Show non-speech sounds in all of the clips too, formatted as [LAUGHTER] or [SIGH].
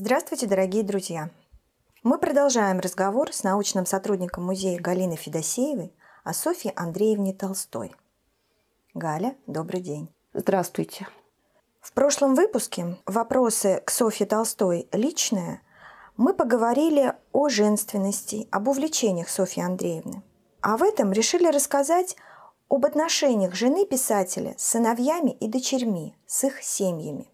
Здравствуйте, дорогие друзья! Мы продолжаем разговор с научным сотрудником музея Галиной Федосеевой о Софье Андреевне Толстой. Галя, добрый день. Здравствуйте. В прошлом выпуске «Вопросы к Софье Толстой. Личное» мы поговорили о женственности, об увлечениях Софьи Андреевны. А в этом решили рассказать об отношениях жены писателя с сыновьями и дочерьми, с их семьями.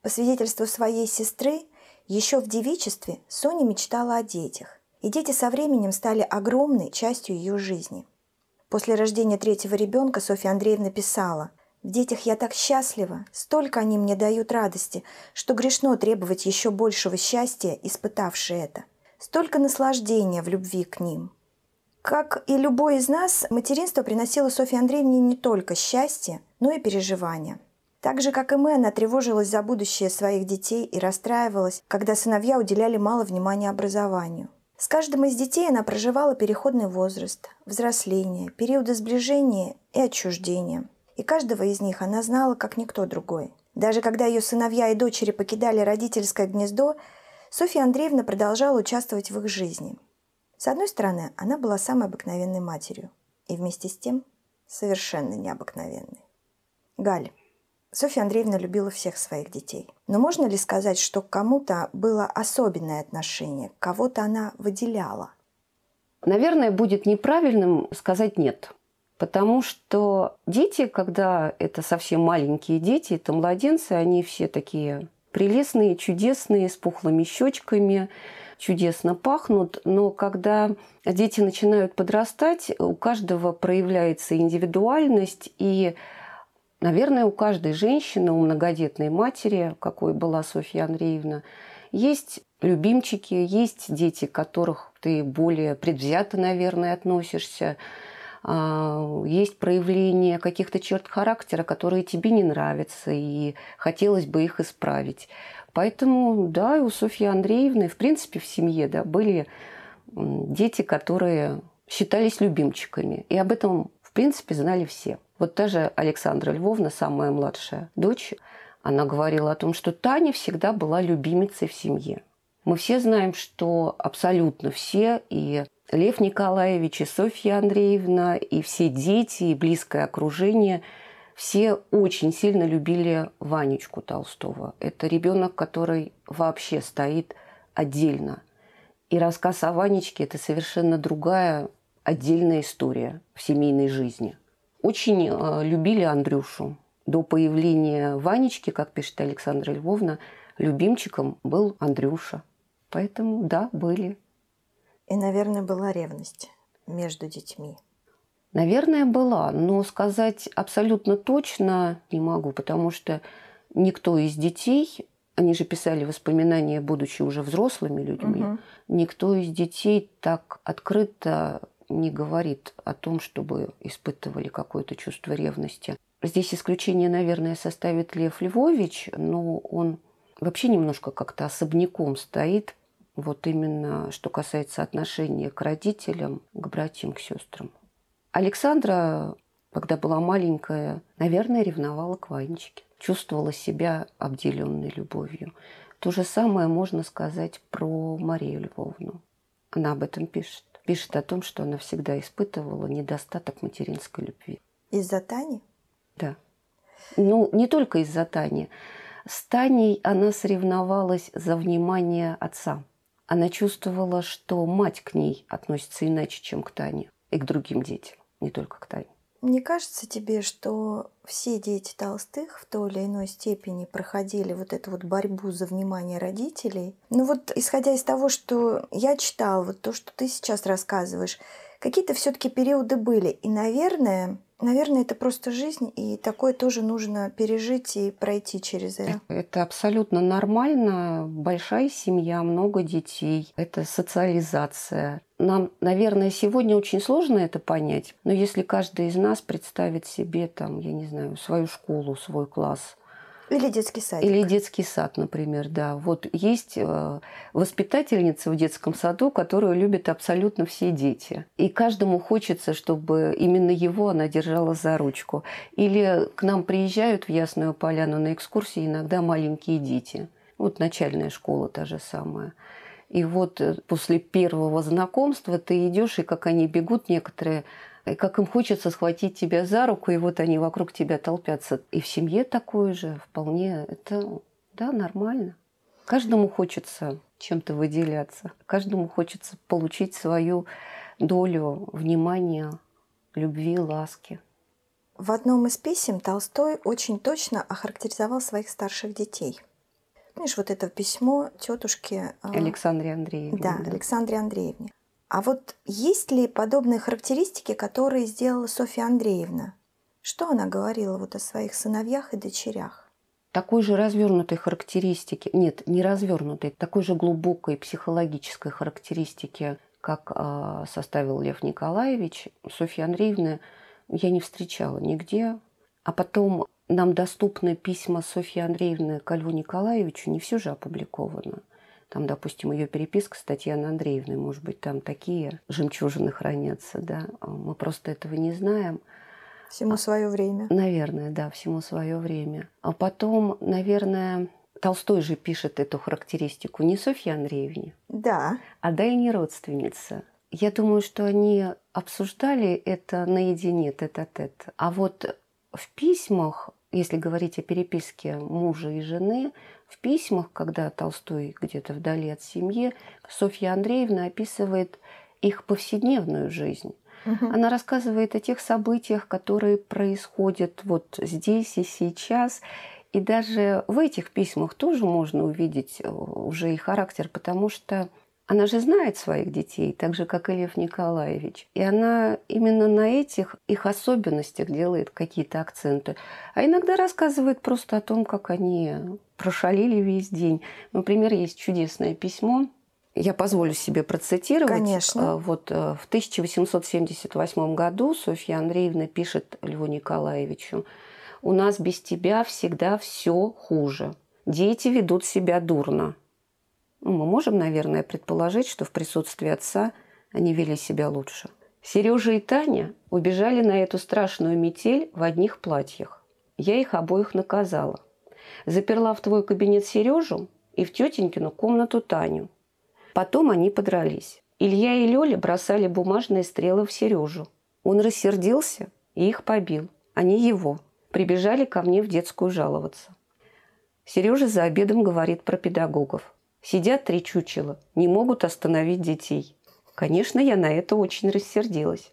По свидетельству своей сестры, еще в девичестве Соня мечтала о детях, и дети со временем стали огромной частью ее жизни. После рождения третьего ребенка Софья Андреевна писала «В детях я так счастлива, столько они мне дают радости, что грешно требовать еще большего счастья, испытавши это. Столько наслаждения в любви к ним». Как и любой из нас, материнство приносило Софье Андреевне не только счастье, но и переживания – так же, как и мы, она тревожилась за будущее своих детей и расстраивалась, когда сыновья уделяли мало внимания образованию. С каждым из детей она проживала переходный возраст, взросление, периоды сближения и отчуждения. И каждого из них она знала, как никто другой. Даже когда ее сыновья и дочери покидали родительское гнездо, Софья Андреевна продолжала участвовать в их жизни. С одной стороны, она была самой обыкновенной матерью, и вместе с тем совершенно необыкновенной. Галь, Софья Андреевна любила всех своих детей. Но можно ли сказать, что к кому-то было особенное отношение, кого-то она выделяла? Наверное, будет неправильным сказать «нет». Потому что дети, когда это совсем маленькие дети, это младенцы, они все такие прелестные, чудесные, с пухлыми щечками, чудесно пахнут. Но когда дети начинают подрастать, у каждого проявляется индивидуальность, и Наверное, у каждой женщины, у многодетной матери, какой была Софья Андреевна, есть любимчики, есть дети, к которых ты более предвзято, наверное, относишься. А, есть проявление каких-то черт характера, которые тебе не нравятся, и хотелось бы их исправить. Поэтому, да, у Софьи Андреевны, в принципе, в семье да, были дети, которые считались любимчиками. И об этом, принципе, знали все. Вот та же Александра Львовна, самая младшая дочь, она говорила о том, что Таня всегда была любимицей в семье. Мы все знаем, что абсолютно все, и Лев Николаевич, и Софья Андреевна, и все дети, и близкое окружение, все очень сильно любили Ванечку Толстого. Это ребенок, который вообще стоит отдельно. И рассказ о Ванечке – это совершенно другая, отдельная история в семейной жизни – очень э, любили Андрюшу. До появления Ванечки, как пишет Александра Львовна, любимчиком был Андрюша. Поэтому, да, были. И, наверное, была ревность между детьми. Наверное, была, но сказать абсолютно точно не могу, потому что никто из детей, они же писали воспоминания, будучи уже взрослыми людьми, угу. никто из детей так открыто не говорит о том, чтобы испытывали какое-то чувство ревности. Здесь исключение, наверное, составит Лев Львович, но он вообще немножко как-то особняком стоит, вот именно что касается отношения к родителям, к братьям, к сестрам. Александра, когда была маленькая, наверное, ревновала к Ванечке, чувствовала себя обделенной любовью. То же самое можно сказать про Марию Львовну. Она об этом пишет пишет о том, что она всегда испытывала недостаток материнской любви. Из-за Тани? Да. Ну, не только из-за Тани. С Таней она соревновалась за внимание отца. Она чувствовала, что мать к ней относится иначе, чем к Тане и к другим детям, не только к Тане. Не кажется тебе, что все дети Толстых в той или иной степени проходили вот эту вот борьбу за внимание родителей? Ну вот, исходя из того, что я читал, вот то, что ты сейчас рассказываешь, какие-то все-таки периоды были. И, наверное, Наверное, это просто жизнь, и такое тоже нужно пережить и пройти через это. Это абсолютно нормально. Большая семья, много детей. Это социализация. Нам, наверное, сегодня очень сложно это понять, но если каждый из нас представит себе, там, я не знаю, свою школу, свой класс – или детский сад. Или детский сад, например, да. Вот есть э, воспитательница в детском саду, которую любят абсолютно все дети. И каждому хочется, чтобы именно его она держала за ручку. Или к нам приезжают в Ясную Поляну на экскурсии иногда маленькие дети. Вот начальная школа та же самая. И вот э, после первого знакомства ты идешь, и как они бегут некоторые, и как им хочется схватить тебя за руку, и вот они вокруг тебя толпятся. И в семье такое же вполне, это, да, нормально. Каждому хочется чем-то выделяться, каждому хочется получить свою долю внимания, любви, ласки. В одном из писем Толстой очень точно охарактеризовал своих старших детей. Помнишь, вот это письмо тетушке а, Александре Андреевне. Да, да, Александре Андреевне. А вот есть ли подобные характеристики, которые сделала Софья Андреевна? Что она говорила вот о своих сыновьях и дочерях? Такой же развернутой характеристики, нет, не развернутой, такой же глубокой психологической характеристики, как э, составил Лев Николаевич, Софья Андреевна я не встречала нигде. А потом нам доступны письма Софьи Андреевны к Льву Николаевичу, не все же опубликовано. Там, допустим, ее переписка с Татьяной Андреевной, может быть, там такие жемчужины хранятся, да. Мы просто этого не знаем. Всему свое время. Наверное, да, всему свое время. А потом, наверное, Толстой же пишет эту характеристику не Софье Андреевне. Да. А да и не родственница. Я думаю, что они обсуждали это наедине, тет-а-тет. А вот в письмах, если говорить о переписке мужа и жены, в письмах, когда Толстой где-то вдали от семьи, Софья Андреевна описывает их повседневную жизнь. Угу. Она рассказывает о тех событиях, которые происходят вот здесь и сейчас. И даже в этих письмах тоже можно увидеть э, уже и характер, потому что она же знает своих детей, так же, как и Лев Николаевич. И она именно на этих их особенностях делает какие-то акценты. А иногда рассказывает просто о том, как они прошалили весь день. Например, есть чудесное письмо, я позволю себе процитировать. Конечно. А, вот э, в 1878 году Софья Андреевна пишет Льву Николаевичу, «У нас без тебя всегда все хуже. Дети ведут себя дурно. Ну, мы можем, наверное, предположить, что в присутствии отца они вели себя лучше. Сережа и Таня убежали на эту страшную метель в одних платьях. Я их обоих наказала. Заперла в твой кабинет Сережу и в тетенькину комнату Таню. Потом они подрались. Илья и Лёля бросали бумажные стрелы в Сережу. Он рассердился и их побил. Они его. Прибежали ко мне в детскую жаловаться. Сережа за обедом говорит про педагогов. Сидят три чучела, не могут остановить детей. Конечно, я на это очень рассердилась.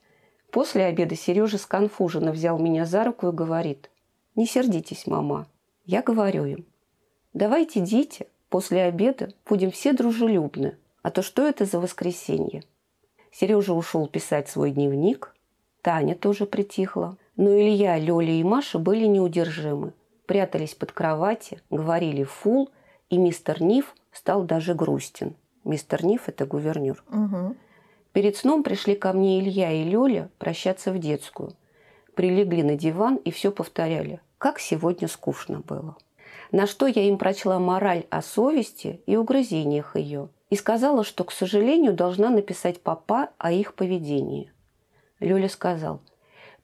После обеда Сережа сконфуженно взял меня за руку и говорит, «Не сердитесь, мама». Я говорю им, «Давайте, дети, после обеда будем все дружелюбны, а то что это за воскресенье?» Сережа ушел писать свой дневник, Таня тоже притихла, но Илья, Лёля и Маша были неудержимы, прятались под кровати, говорили «фул», и мистер Ниф стал даже грустен. Мистер Ниф – это гувернер. Угу. Перед сном пришли ко мне Илья и Лёля прощаться в детскую. Прилегли на диван и все повторяли. Как сегодня скучно было. На что я им прочла мораль о совести и угрызениях ее. И сказала, что, к сожалению, должна написать папа о их поведении. Лёля сказал,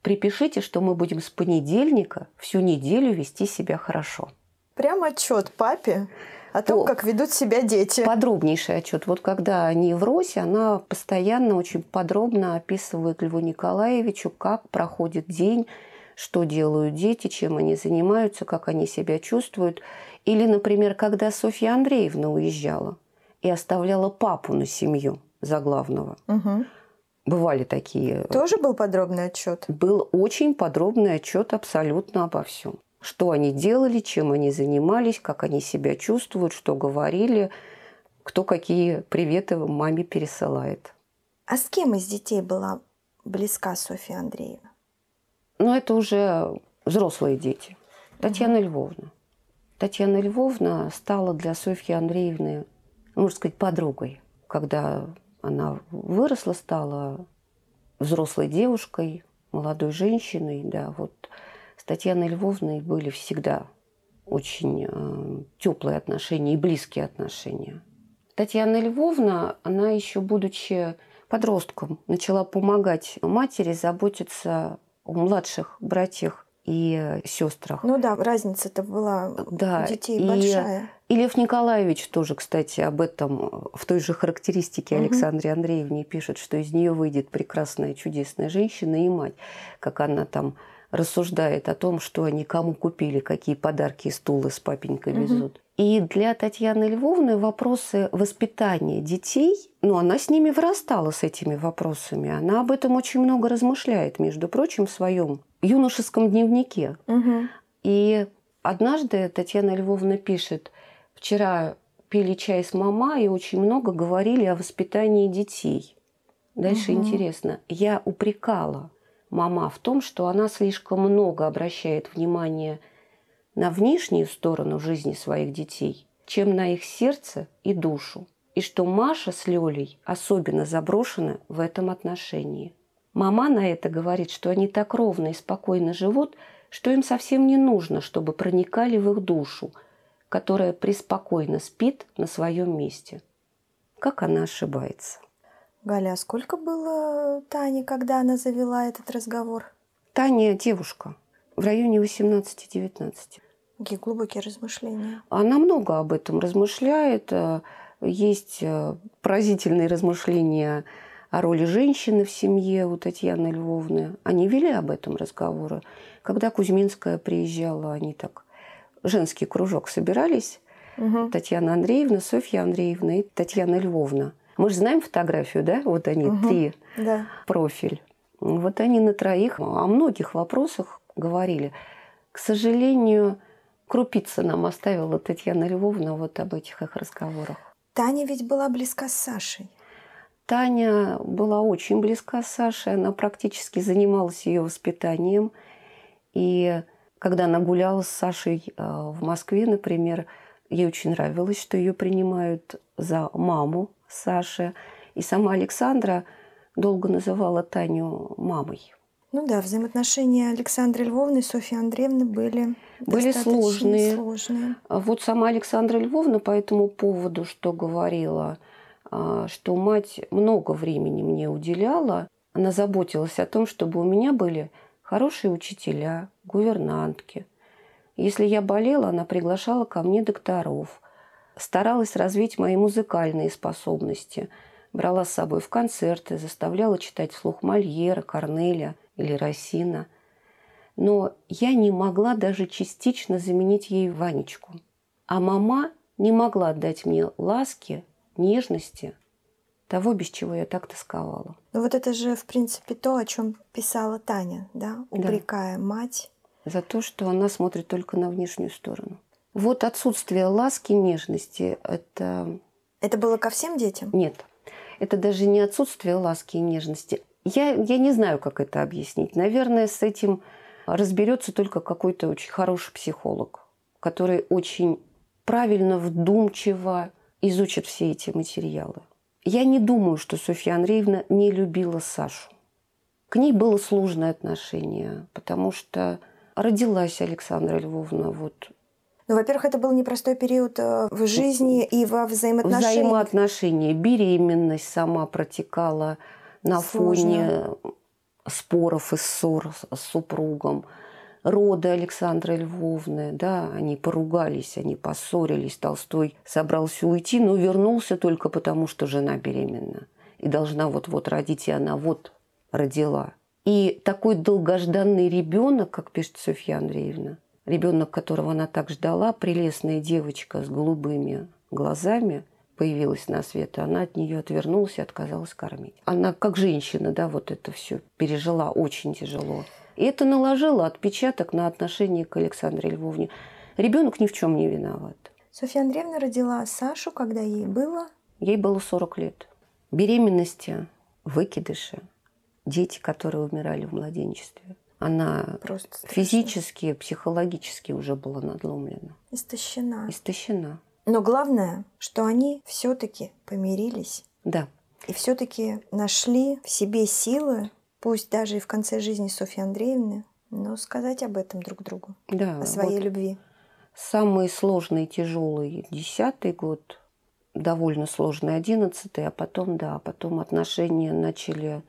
припишите, что мы будем с понедельника всю неделю вести себя хорошо. Прям отчет папе о том, как ведут себя дети. Подробнейший отчет. Вот когда они в Росе, она постоянно очень подробно описывает Льву Николаевичу, как проходит день, что делают дети, чем они занимаются, как они себя чувствуют. Или, например, когда Софья Андреевна уезжала и оставляла папу на семью за главного. Угу. Бывали такие. Тоже был подробный отчет? Был очень подробный отчет абсолютно обо всем что они делали, чем они занимались, как они себя чувствуют, что говорили, кто какие приветы маме пересылает. А с кем из детей была близка Софья Андреева? Ну, это уже взрослые дети. Татьяна. Львовна. Татьяна Львовна стала для Софьи Андреевны, можно сказать, подругой. Когда она выросла, стала взрослой девушкой, молодой женщиной, да, вот Татьяной Львовной были всегда очень э, теплые отношения и близкие отношения. Татьяна Львовна, она еще будучи подростком, начала помогать матери заботиться о младших братьях и сестрах. Ну да, разница-то была да, у детей и, большая. И Лев Николаевич тоже, кстати, об этом в той же характеристике угу. Александре Андреевне пишет, что из нее выйдет прекрасная, чудесная женщина и мать, как она там рассуждает о том, что они кому купили, какие подарки и стулы с папенькой угу. везут. И для Татьяны Львовны вопросы воспитания детей, ну, она с ними вырастала, с этими вопросами. Она об этом очень много размышляет, между прочим, в своем юношеском дневнике. Угу. И однажды Татьяна Львовна пишет, вчера пили чай с мама и очень много говорили о воспитании детей. Дальше угу. интересно. Я упрекала мама в том, что она слишком много обращает внимание на внешнюю сторону жизни своих детей, чем на их сердце и душу, и что Маша с Лёлей особенно заброшены в этом отношении. Мама на это говорит, что они так ровно и спокойно живут, что им совсем не нужно, чтобы проникали в их душу, которая преспокойно спит на своем месте. Как она ошибается? Галя, а сколько было Тане, когда она завела этот разговор? Таня девушка в районе 18-19. Какие глубокие размышления. Она много об этом размышляет. Э, есть э, поразительные размышления о роли женщины в семье у Татьяны Львовны. Они вели об этом разговоры. Когда Кузьминская приезжала, они так женский кружок собирались. Угу. Татьяна Андреевна, Софья Андреевна и Татьяна Львовна. Мы же знаем фотографию, да? Вот они, угу. три да. профиль. Вот они на троих о многих вопросах говорили. К сожалению, крупица нам оставила Татьяна Львовна вот об этих их разговорах. Таня ведь была близка с Сашей. Таня была очень близка с Сашей, она практически занималась ее воспитанием. И когда она гуляла с Сашей э, в Москве, например, ей очень нравилось, что ее принимают за маму Саши. И сама Александра долго называла Таню мамой. Ну да, взаимоотношения Александры Львовны и Софьи Андреевны были, были сложные. сложные. А вот сама Александра Львовна по этому поводу что говорила, а, что мать много времени мне уделяла, она заботилась о том, чтобы у меня были хорошие учителя, гувернантки. Если я болела, она приглашала ко мне докторов, старалась развить мои музыкальные способности, брала с собой в концерты, заставляла читать вслух Мольера, Корнеля – или Росина. Но я не могла даже частично заменить ей Ванечку. А мама не могла дать мне ласки, нежности, того, без чего я так тосковала. Ну вот это же, в принципе, то, о чем писала Таня, да, упрекая да. мать. За то, что она смотрит только на внешнюю сторону. Вот отсутствие ласки, нежности – это… Это было ко всем детям? Нет. Это даже не отсутствие ласки и нежности, я, я не знаю, как это объяснить. Наверное, с этим разберется только какой-то очень хороший психолог, который очень правильно, вдумчиво изучит все эти материалы. Я не думаю, что Софья Андреевна не любила Сашу. К ней было сложное отношение, потому что родилась Александра Львовна вот ну, во-первых, это был непростой период э, в жизни и во взаимоотношениях. Взаимоотношения. Беременность сама протекала на Сложно. фоне споров и ссор с супругом. Роды Александры Львовны, да, они поругались, они поссорились. Толстой собрался уйти, но вернулся только потому, что жена беременна. И должна вот-вот родить, и она вот родила. И такой долгожданный ребенок, как пишет Софья Андреевна, ребенок, которого она так ждала, прелестная девочка с голубыми глазами – появилась на свет, и она от нее отвернулась и отказалась кормить. Она как женщина, да, вот это все пережила очень тяжело. И это наложило отпечаток на отношение к Александре Львовне. Ребенок ни в чем не виноват. Софья Андреевна родила Сашу, когда ей было? Ей было 40 лет. Беременности, выкидыши, дети, которые умирали в младенчестве. Она Просто физически, психологически уже была надломлена. Истощена. Истощена. Но главное, что они все-таки помирились. Да. И все-таки нашли в себе силы, пусть даже и в конце жизни Софьи Андреевны, но сказать об этом друг другу. Да. О своей вот любви. Самый сложный и тяжелый десятый год, довольно сложный одиннадцатый, а потом, да, потом отношения начали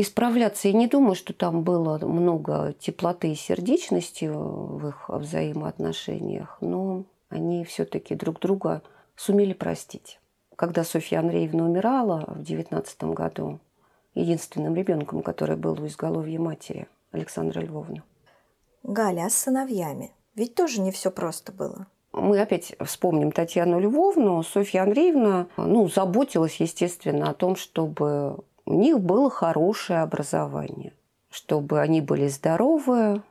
исправляться. Я не думаю, что там было много теплоты и сердечности в их взаимоотношениях, но они все-таки друг друга сумели простить. Когда Софья Андреевна умирала в девятнадцатом году, единственным ребенком, который был у изголовья матери, Александра Львовна. Галя, а с сыновьями? Ведь тоже не все просто было. Мы опять вспомним Татьяну Львовну. Софья Андреевна ну, заботилась, естественно, о том, чтобы у них было хорошее образование, чтобы они были здоровые,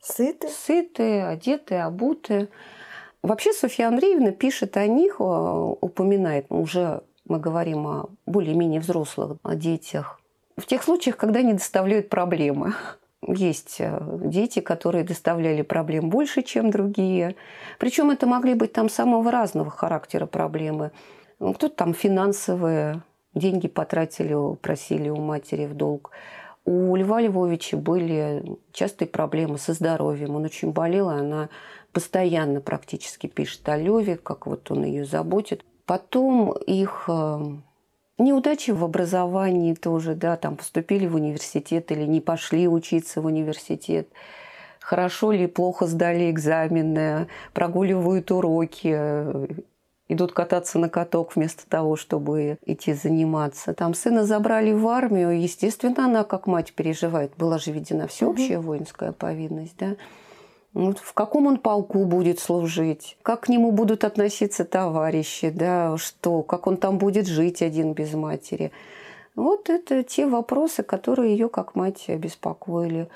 сытые, сытые одетые, обутые. Вообще Софья Андреевна пишет о них, э, упоминает, уже мы говорим о более-менее взрослых о детях, в тех случаях, когда они доставляют проблемы. Есть э, дети, которые доставляли проблем больше, чем другие. Причем это могли быть там самого разного характера проблемы. Кто-то там финансовые, деньги потратили, просили у матери в долг. У Льва Львовича были частые проблемы со здоровьем. Он очень болел, и она постоянно практически пишет о Леве, как вот он ее заботит. Потом их э, неудачи в образовании тоже, да, там поступили в университет или не пошли учиться в университет, хорошо ли, плохо сдали экзамены, прогуливают уроки, идут кататься на каток вместо того, чтобы идти заниматься. Там сына забрали в армию, естественно, она как мать переживает. Была же введена всеобщая угу. воинская повинность, да. Вот в каком он полку будет служить, как к нему будут относиться товарищи, да, что, как он там будет жить один без матери. Вот это те вопросы, которые ее как мать беспокоили.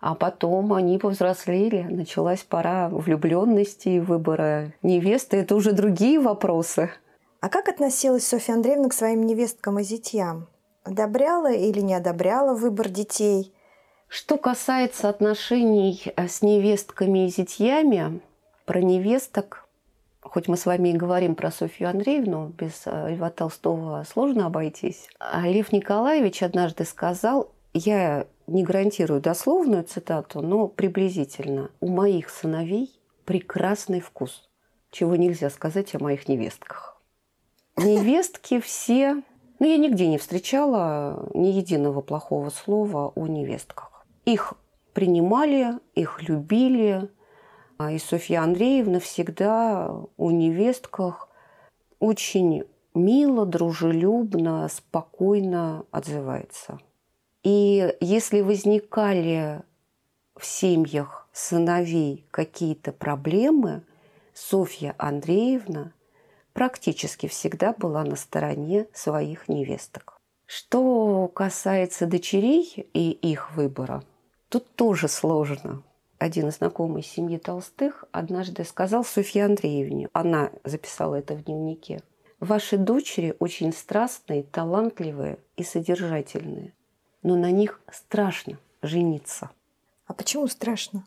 А потом они повзрослели, началась пора влюбленности и выбора невесты. Это уже другие вопросы. А как относилась Софья Андреевна к своим невесткам и зятьям? Одобряла или не одобряла выбор детей? Что касается отношений э, с невестками и зятьями, про невесток, хоть мы с вами и говорим про Софью Андреевну, без э, Льва Толстого сложно обойтись, а Лев Николаевич однажды сказал, я не гарантирую дословную цитату, но приблизительно, у моих сыновей прекрасный вкус, чего нельзя сказать о моих невестках. Невестки все... Ну, я нигде не встречала ни единого плохого слова о невестках. Их принимали, их любили. А и Софья Андреевна всегда у невестках очень мило, дружелюбно, спокойно отзывается. И если возникали в семьях сыновей какие-то проблемы, Софья Андреевна практически всегда была на стороне своих невесток. Что касается дочерей и их выбора – Тут тоже сложно. Один знакомый семьи Толстых однажды сказал Софье Андреевне, она записала это в дневнике, «Ваши дочери очень страстные, талантливые и содержательные, но на них страшно жениться». А почему страшно?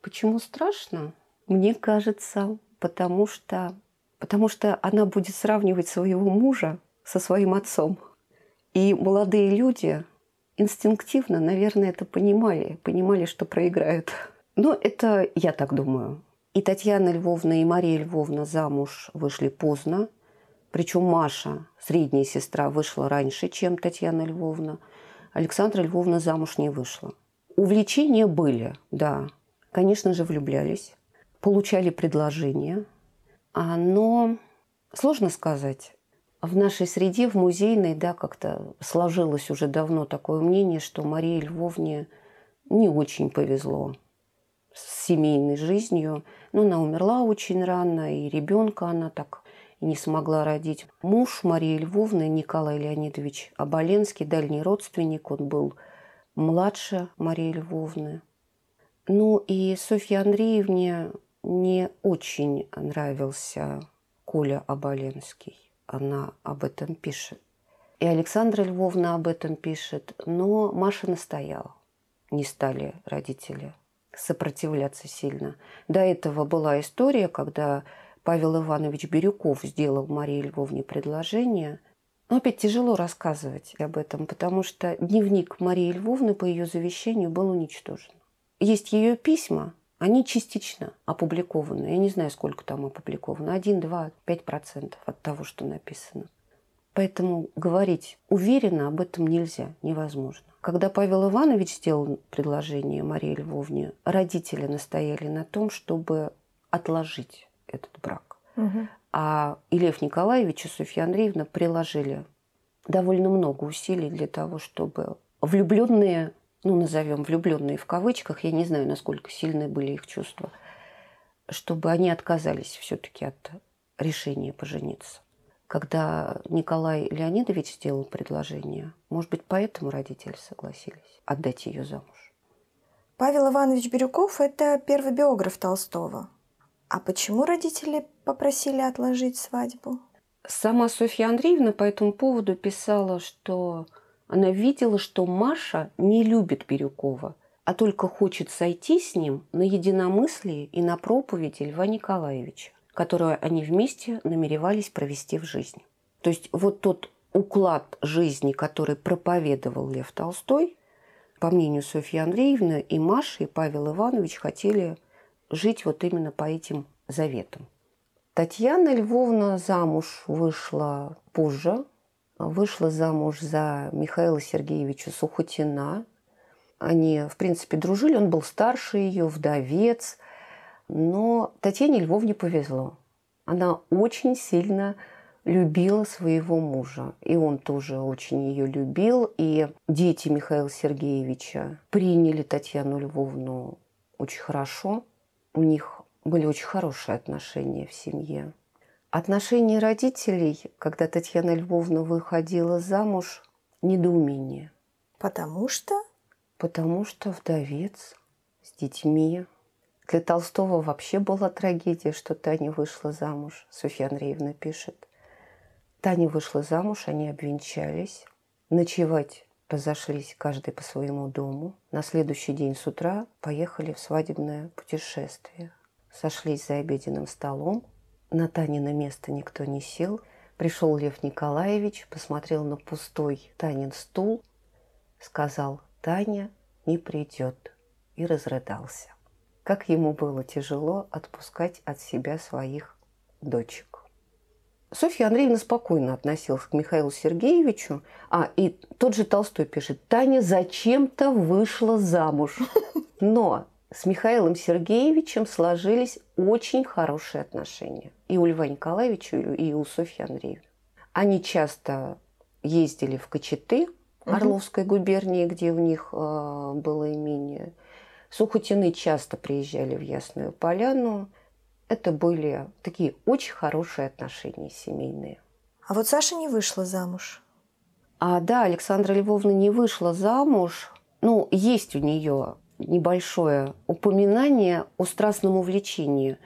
Почему страшно? Мне кажется, потому что, потому что она будет сравнивать своего мужа со своим отцом. И молодые люди инстинктивно, наверное, это понимали, понимали, что проиграют. Но это я так думаю. И Татьяна Львовна, и Мария Львовна замуж вышли поздно. Причем Маша, средняя сестра, вышла раньше, чем Татьяна Львовна. Александра Львовна замуж не вышла. Увлечения были, да. Конечно же, влюблялись, получали предложения. А, но сложно сказать. В нашей среде, в музейной, да, как-то сложилось уже давно такое мнение, что Марии Львовне не очень повезло с семейной жизнью. Но она умерла очень рано, и ребенка она так и не смогла родить. Муж Марии Львовны, Николай Леонидович Оболенский, дальний родственник, он был младше Марии Львовны. Ну и Софье Андреевне не очень нравился Коля Оболенский она об этом пишет. И Александра Львовна об этом пишет, но Маша настояла. Не стали родители сопротивляться сильно. До этого была история, когда Павел Иванович Бирюков сделал Марии Львовне предложение. Но опять тяжело рассказывать об этом, потому что дневник Марии Львовны по ее завещанию был уничтожен. Есть ее письма, они частично опубликованы. Я не знаю, сколько там опубликовано. 1, 2, 5 процентов от того, что написано. Поэтому говорить уверенно об этом нельзя, невозможно. Когда Павел Иванович сделал предложение Марии Львовне, родители настояли на том, чтобы отложить этот брак. Угу. А и Лев Николаевич и Софья Андреевна приложили довольно много усилий для того, чтобы влюбленные, ну назовем влюбленные в кавычках, я не знаю, насколько сильны были их чувства, чтобы они отказались все-таки от решения пожениться. Когда Николай Леонидович сделал предложение, может быть, поэтому родители согласились отдать ее замуж. Павел Иванович Бирюков – это первый биограф Толстого. А почему родители попросили отложить свадьбу? Сама Софья Андреевна по этому поводу писала, что она видела, что Маша не любит Бирюкова, а только хочет сойти с ним на единомыслие и на проповеди Льва Николаевича, которую они вместе намеревались провести в жизни. То есть вот тот уклад жизни, который проповедовал Лев Толстой, по мнению Софьи Андреевны, и Маша, и Павел Иванович хотели жить вот именно по этим заветам. Татьяна Львовна замуж вышла позже, вышла замуж за Михаила Сергеевича Сухотина. Они, в принципе, дружили, он был старше ее, вдовец. Но Татьяне Львовне повезло. Она очень сильно любила своего мужа. И он тоже очень ее любил. И дети Михаила Сергеевича приняли Татьяну Львовну очень хорошо у них были очень хорошие отношения в семье. Отношения родителей, когда Татьяна Львовна выходила замуж, недоумение. Потому что? Потому что вдовец с детьми. Для Толстого вообще была трагедия, что Таня вышла замуж. Софья Андреевна пишет. Таня вышла замуж, они обвенчались. Ночевать разошлись каждый по своему дому. На следующий день с утра поехали в свадебное путешествие. Сошлись за обеденным столом. На Танина место никто не сел. Пришел Лев Николаевич, посмотрел на пустой Танин стул, сказал «Таня не придет» и разрыдался. Как ему было тяжело отпускать от себя своих дочек. Софья Андреевна спокойно относилась к Михаилу Сергеевичу. А, и тот же Толстой пишет, Таня зачем-то вышла замуж. [LAUGHS] Но с Михаилом Сергеевичем сложились очень хорошие отношения. И у Льва Николаевича, и у Софьи Андреевны. Они часто ездили в Кочеты, Орловской губернии, где у них э, было имение. Сухотины часто приезжали в Ясную Поляну. Это были такие очень хорошие отношения семейные. А вот Саша не вышла замуж. А да, Александра Львовна не вышла замуж. Ну, есть у нее небольшое упоминание о страстном увлечении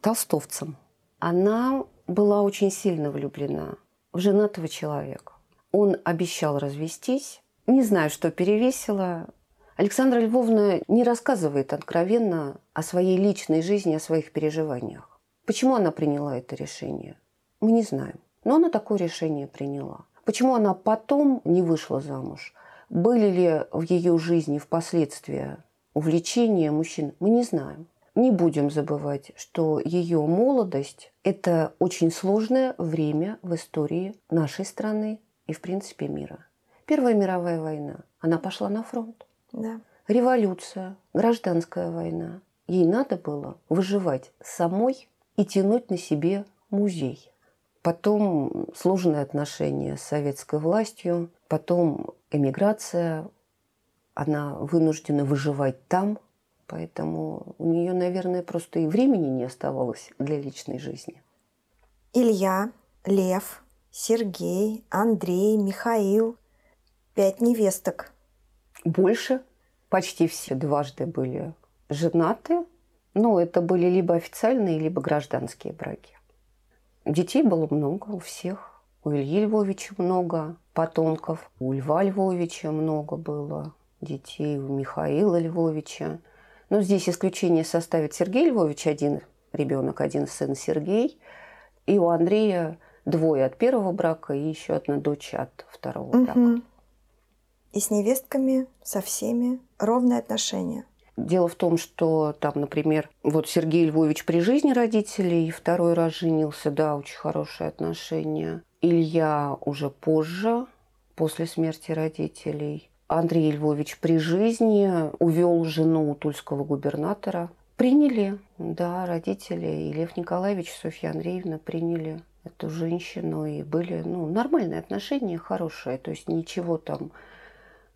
толстовцем. Она была очень сильно влюблена в женатого человека. Он обещал развестись. Не знаю, что перевесило. Александра Львовна не рассказывает откровенно о своей личной жизни, о своих переживаниях. Почему она приняла это решение? Мы не знаем. Но она такое решение приняла. Почему она потом не вышла замуж? Были ли в ее жизни впоследствии увлечения мужчин? Мы не знаем. Не будем забывать, что ее молодость – это очень сложное время в истории нашей страны и, в принципе, мира. Первая мировая война. Она пошла на фронт. Да. Революция, гражданская война. Ей надо было выживать самой и тянуть на себе музей. Потом сложные отношения с советской властью, потом эмиграция. Она вынуждена выживать там, поэтому у нее, наверное, просто и времени не оставалось для личной жизни. Илья, Лев, Сергей, Андрей, Михаил. Пять невесток. Больше. Почти все дважды были женаты. Но это были либо официальные, либо гражданские браки. Детей было много у всех. У Ильи Львовича много потомков, у Льва Львовича много было детей, у Михаила Львовича. Но здесь исключение составит Сергей Львович, один ребенок, один сын Сергей. И у Андрея двое от первого брака и еще одна дочь от второго брака. И с невестками, со всеми ровные отношения. Дело в том, что там, например, вот Сергей Львович при жизни родителей второй раз женился, да, очень хорошие отношения. Илья уже позже, после смерти родителей. Андрей Львович при жизни увел жену тульского губернатора. Приняли, да, родители и Лев Николаевич, и Софья Андреевна приняли эту женщину, и были ну, нормальные отношения, хорошие. То есть ничего там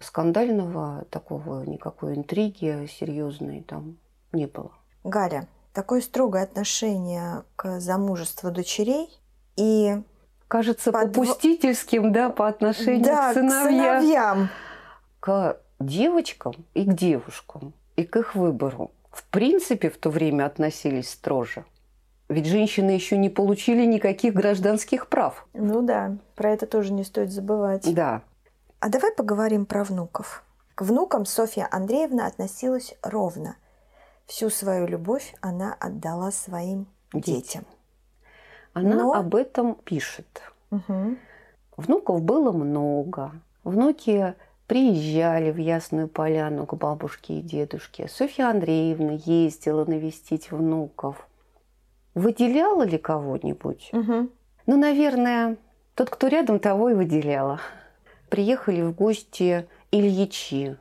скандального, такого, никакой интриги серьезной там не было. Галя, такое строгое отношение к замужеству дочерей и кажется под... попустительским, да, по отношению да, к сыновьям. К сыновьям. К девочкам и к девушкам, и к их выбору. В принципе, в то время относились строже. Ведь женщины еще не получили никаких гражданских прав. Ну да, про это тоже не стоит забывать. Да. А давай поговорим про внуков. К внукам Софья Андреевна относилась ровно. Всю свою любовь она отдала своим детям. Она Но... об этом пишет. Угу. Внуков было много. Внуки приезжали в Ясную Поляну к бабушке и дедушке. Софья Андреевна ездила навестить внуков. Выделяла ли кого-нибудь? Угу. Ну, наверное, тот, кто рядом, того и выделяла приехали в гости Ильичи.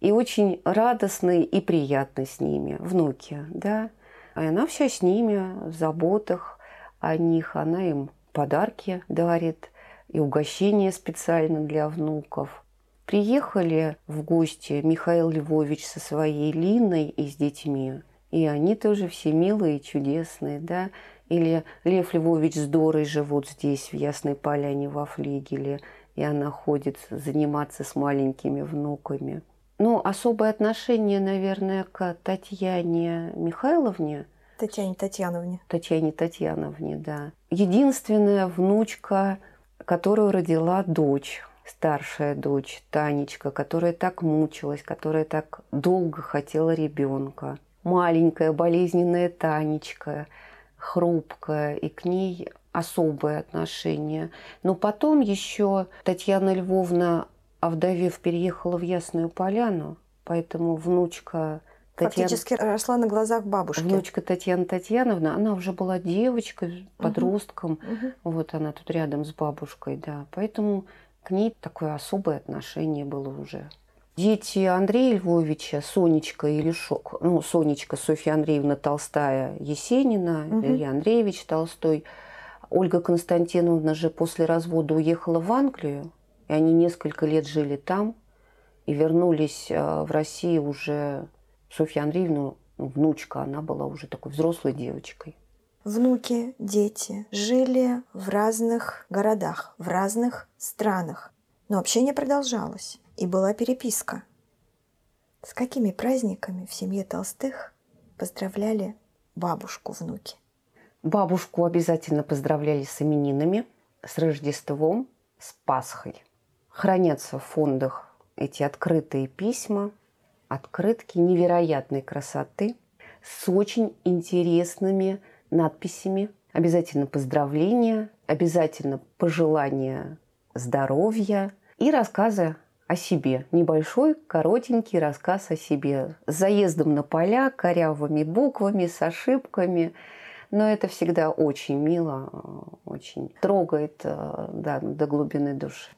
И очень радостные и приятно с ними, внуки, да. И она вся с ними, в заботах о них. Она им подарки дарит и угощения специально для внуков. Приехали в гости Михаил Львович со своей Линой и с детьми. И они тоже все милые и чудесные, да. Или Лев Львович с Дорой живут здесь, в Ясной Поляне, во флигеле и она ходит заниматься с маленькими внуками. Ну, особое отношение, наверное, к Татьяне Михайловне. Татьяне Татьяновне. Татьяне Татьяновне, да. Единственная внучка, которую родила дочь, старшая дочь Танечка, которая так мучилась, которая так долго хотела ребенка. Маленькая болезненная Танечка, хрупкая, и к ней особое отношение. Но потом еще Татьяна Львовна, овдовев, переехала в Ясную Поляну, поэтому внучка Татьяна... Фактически росла на глазах бабушки. Внучка Татьяна Татьяновна, она уже была девочкой, подростком. Угу. Вот она тут рядом с бабушкой, да. Поэтому к ней такое особое отношение было уже. Дети Андрея Львовича, Сонечка и Лешок, ну, Сонечка Софья Андреевна Толстая, Есенина, угу. Илья Андреевич Толстой – Ольга Константиновна же после развода уехала в Англию, и они несколько лет жили там, и вернулись э, в Россию уже Софья Андреевна, ну, внучка, она была уже такой взрослой девочкой. Внуки, дети жили в разных городах, в разных странах. Но общение продолжалось, и была переписка. С какими праздниками в семье Толстых поздравляли бабушку внуки? Бабушку обязательно поздравляли с именинами, с Рождеством, с Пасхой. Хранятся в фондах эти открытые письма, открытки невероятной красоты с очень интересными надписями. Обязательно поздравления, обязательно пожелания здоровья и рассказы о себе. Небольшой, коротенький рассказ о себе. С заездом на поля, корявыми буквами, с ошибками – но это всегда очень мило, очень трогает э, да, до глубины души.